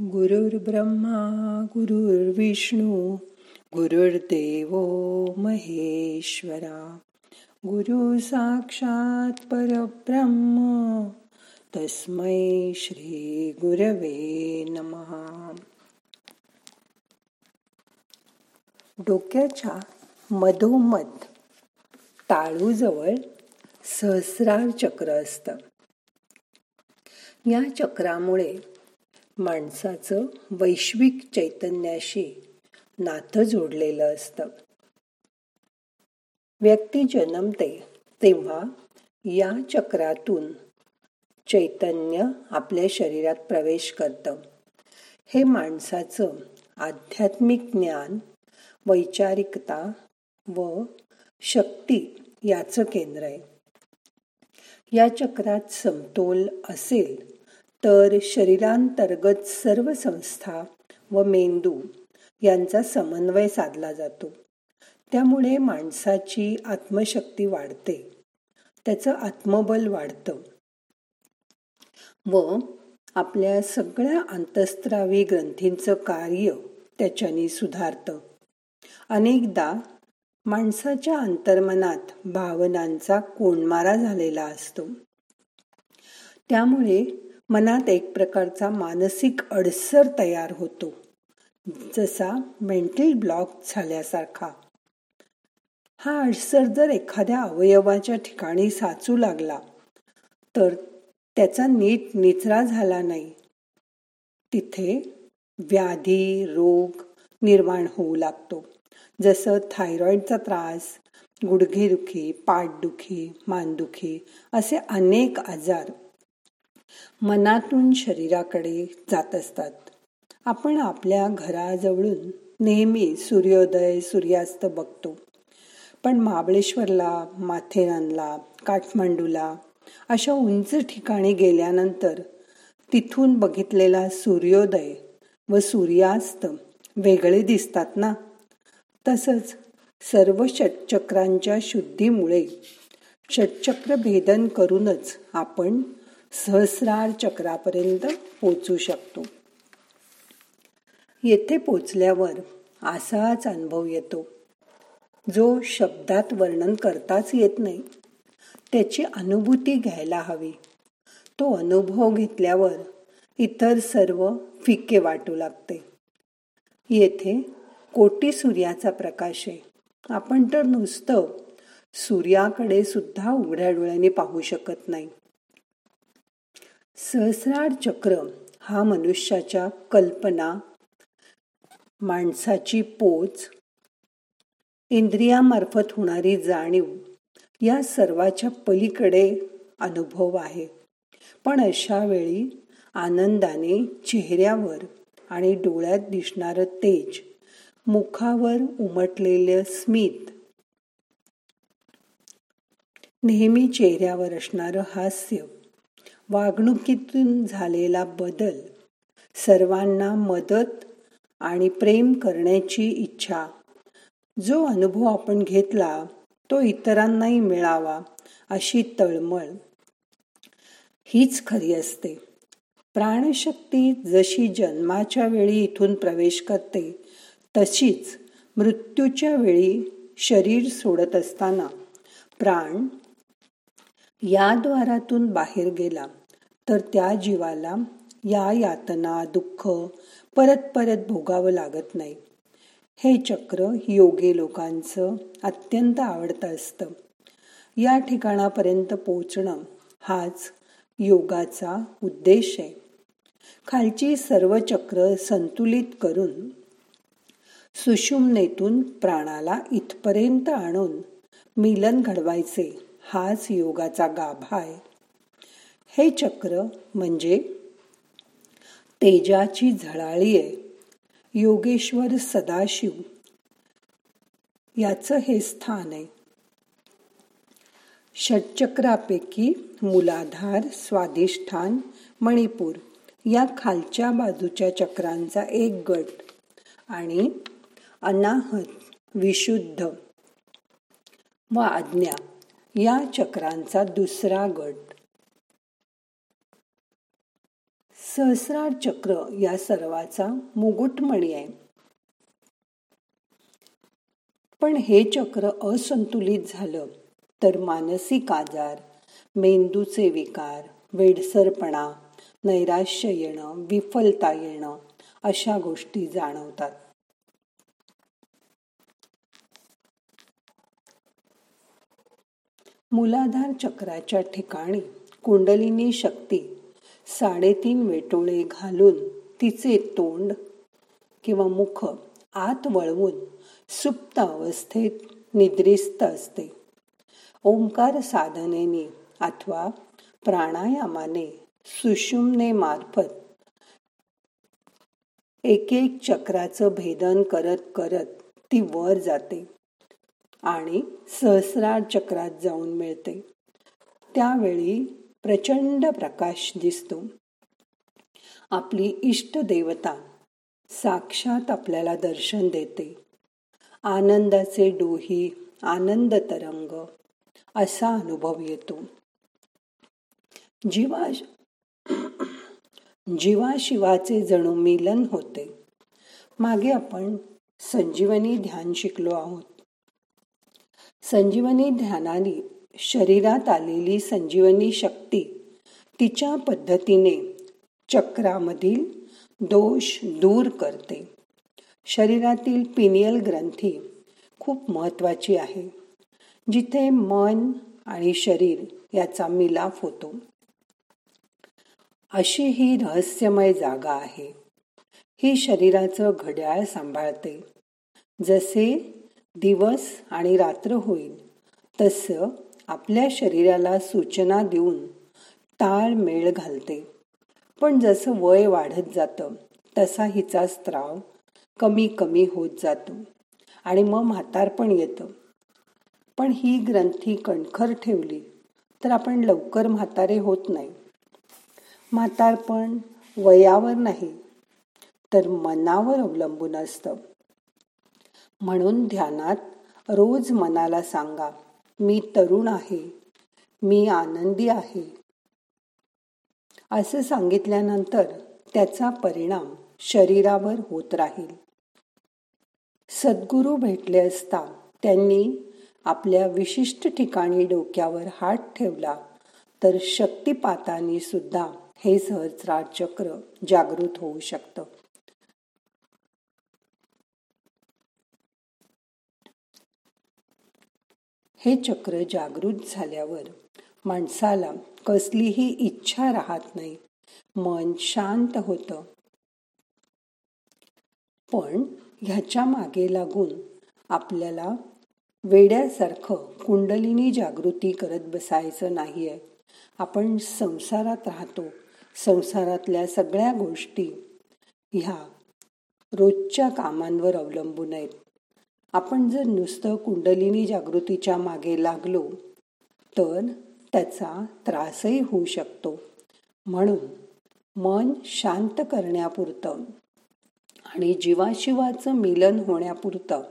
गुरुर्ब्रह्मा गुरुर्विष्णू गुरुर्देव महेश्वरा. गुरु साक्षात परब्रह्म तस्मै श्री गुरवे नमहा डोक्याच्या मधोमध टाळूजवळ सहस्रार चक्र असतं. या चक्रामुळे माणसाचं वैश्विक चैतन्याशी नातं जोडलेलं असतं. व्यक्ती जन्मते तेव्हा या चक्रातून चैतन्य आपल्या शरीरात प्रवेश करतं. हे माणसाचं आध्यात्मिक ज्ञान वैचारिकता व शक्ती याचं केंद्र आहे. या चक्रात समतोल असेल तर शरीरांतर्गत सर्व संस्था व मेंदू यांचा समन्वय साधला जातो. त्यामुळे माणसाची आत्मशक्ती वाढते. त्याचं आत्मबल वाढतं. व आपल्या सगळ्या अंतस्त्रावी ग्रंथींचं कार्य त्याच्याने सुधारतं. अनेकदा माणसाच्या अंतर्मनात भावनांचा कोंडमारा झालेला असतो. त्यामुळे मनात एक प्रकारचा मानसिक अडसर तयार होतो जसा मेंटल ब्लॉक झाल्यासारखा. हा अडसर जर एखाद्या अवयवाच्या ठिकाणी साचू लागला तर त्याचा नीट निचरा झाला नाही. तिथे व्याधी रोग निर्माण होऊ लागतो जसं थायरॉईडचा त्रास गुडघेदुखी पाठदुखी मानदुखी असे अनेक आजार. मनातून शरीराकडे जात असतात. आपण आपल्या घराजवळून नेहमी सूर्योदय सूर्यास्त बघतो. पण महाबळेश्वरला माथेरानला काठमांडूला अशा उंच ठिकाणी गेल्यानंतर तिथून बघितलेला सूर्योदय व सूर्यास्त वेगळे दिसतात ना? तसंच सर्व षटचक्रांच्या शुद्धीमुळे षटचक्र भेदन करूनच आपण सहस्रार चक्रापर्यंत पोचू शकतो. येथे पोचल्यावर असाच अनुभव येतो. जो शब्दात वर्णन करताच येत नाही. त्याची अनुभूती घ्यायला हवी. तो अनुभव घेतल्यावर इतर सर्व फिके वाटू लागते. येथे कोटी सूर्याचा प्रकाश आहे. आपण तर नुसतं सूर्याकडे सुद्धा उघड्या डोळ्याने पाहू शकत नाही. सहस्रार चक्र हा मनुष्याच्या कल्पना माणसाची पोच इंद्रियामार्फत होणारी जाणीव या सर्वाच्या पलीकडे अनुभव आहे. पण अशा वेळी आनंदाने चेहऱ्यावर आणि डोळ्यात दिसणारं तेज मुखावर उमटलेलं स्मित नेहमी चेहऱ्यावर असणारं हास्य वागणुकीतून झालेला बदल सर्वांना मदत आणि प्रेम करण्याची इच्छा जो अनुभव आपण घेतला तो इतरांनाही मिळावा अशी तळमळ. हीच खरी असते. प्राणशक्ती जशी जन्माच्या वेळी इथून प्रवेश करते तशीच मृत्यूच्या वेळी शरीर सोडत असताना प्राण या द्वारातून बाहेर गेला तर त्या जीवाला या यातना दुःख परत परत भोगावं लागत नाही. हे चक्र योगी लोकांचं अत्यंत आवडतं असतं. या ठिकाणापर्यंत पोचणं हाच योगाचा उद्देश आहे. खालची सर्व चक्र संतुलित करून सुषुम्नेतून प्राणाला इथपर्यंत आणून मिलन घडवायचे. हाच योगाचा गाभा आहे. हे चक्र म्हणजे तेजाची झळाळी आहे. योगेश्वर सदाशिव याचं हे स्थान आहे. षटचक्रापैकी मुलाधार स्वाधिष्ठान मणिपूर या खालच्या बाजूच्या चक्रांचा एक गट आणि अनाहत विशुद्ध व आज्ञा. या चक्रांचा दुसरा गट. सहस्रार चक्र या सर्वाचा मुगुटमणी आहे. पण हे चक्र असंतुलित झालं तर मानसिक आजार मेंदूचे विकार वेडसरपणा नैराश्य येणं विफलता येणं अशा गोष्टी जाणवतात. मुलाधार चक्राच्या ठिकाणी कुंडलिनी शक्ती साडेतीन वेटोळे घालून तिचे तोंड किंवा मुख आत वळवून सुप्त अवस्थेत निद्रिस्त असते. ओंकार साधनेने अथवा प्राणायामाने सुषुमने मार्फत एक एक चक्राचं भेदन करत करत ती वर जाते. आणि सहस्रार चक्रात जाऊन मिळते. त्यावेळी प्रचंड प्रकाश दिसतो. आपली इष्ट देवता साक्षात आपल्याला दर्शन देते. आनंदाचे डोही आनंद तरंग असा अनुभव येतो. जीवा जीवाशिवाचे जणू मिलन होते. मागे आपण संजीवनी ध्यान शिकलो आहोत. संजीवनी ध्यानाने शरीरात आलेली संजीवनी शक्ती तिच्या पद्धतीने चक्रामधील दोष दूर करते. शरीरातील पिनियल ग्रंथी खूप महत्वाची आहे जिथे मन आणि शरीर याचा मिलाफ होतो. अशी ही रहस्यमय जागा आहे. ही शरीराचं घड्याळ सांभाळते. जसे दिवस आणि रात्र होईल. तसं आपल्या शरीराला सूचना देऊन ताळमेळ घालते. पण जसं वय वाढत जातं तसा हिचा स्त्राव कमी कमी होत जातो आणि मग म्हातारपण येतं. पण ही ग्रंथी कणखर ठेवली तर आपण लवकर म्हातारे होत नाही. म्हातारपण वयावर नाही तर मनावर अवलंबून असतं. म्हणून ध्यानात रोज मनाला सांगा मी तरुण आहे मी आनंदी आहे. असं सांगितल्यानंतर त्याचा परिणाम शरीरावर होत राहील. सद्गुरू भेटले असता त्यांनी आपल्या विशिष्ट ठिकाणी डोक्यावर हात ठेवला तर शक्तिपातानी सुद्धा हे सहस्रार चक्र जागृत होऊ शकतं. हे चक्र जागृत झाल्यावर माणसाला कसलीही इच्छा राहत नाही. मन शांत होतं. पण ह्याच्या मागे लागून आपल्याला वेड्यासारखं कुंडलिनी जागृती करत बसायचं नाही आहे आपण संसारात राहतो. संसारातल्या सगळ्या गोष्टी ह्या रोजच्या कामांवर अवलंबून आहेत. आपण जर नुसतं कुंडलिनी जागृतीच्या मागे लागलो तर त्याचा त्रासही होऊ शकतो. म्हणून मन शांत करण्यापुरतं आणि जीवाशिवाचं मिलन होण्यापुरतं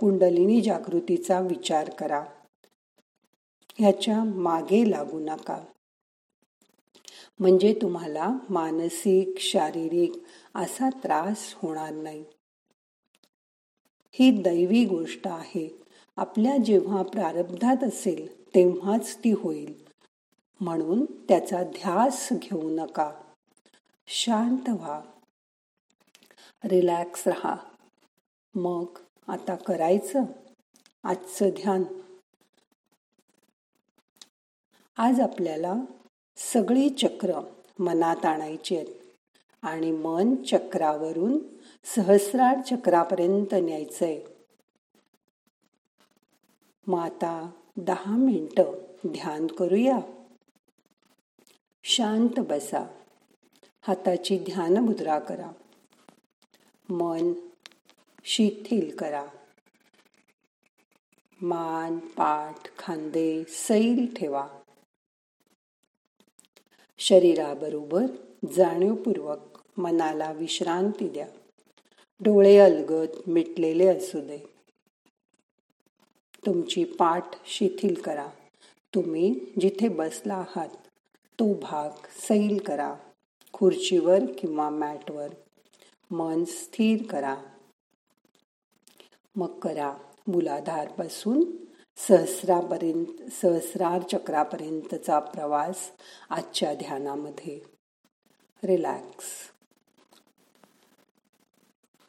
कुंडलिनी जागृतीचा विचार करा. ह्याच्या मागे लागू नका. म्हणजे तुम्हाला मानसिक शारीरिक असा त्रास होणार नाही. ही दैवी गोष्ट आहे. आपल्या जेव्हा प्रारब्धात असेल तेव्हाच ती होईल. म्हणून त्याचा ध्यास घेऊ नका. शांत व्हा. रिलॅक्स रहा. मग आता करायचं? आजचं ध्यान. आज आपल्याला सगळी चक्र मनात आणायची आहेत. आणि मन चक्रावरून सहस्रार चक्रापर्यंत न्यायचंय. माता दहा मिनटं ध्यान करूया. शांत बसा. हाताची ध्यान मुद्रा करा. मन शिथिल करा. मान पाठ खांदे सैल ठेवा. शरीराबरोबर जाणीवपूर्वक मनाला विश्रांती द्या. डोळे अलगद मिटलेले असू दे. तुमची पाठ शिथिल करा. तुम्ही जिथे बसला आहात तो भाग सैल करा. खुर्चीवर किंवा मॅटवर. मन स्थिर करा. मग करा. मुलाधारपासून सहस्रापर्यंत सहस्रार चक्रापर्यंतचा प्रवास आजच्या ध्यानामध्ये. रिलॅक्स.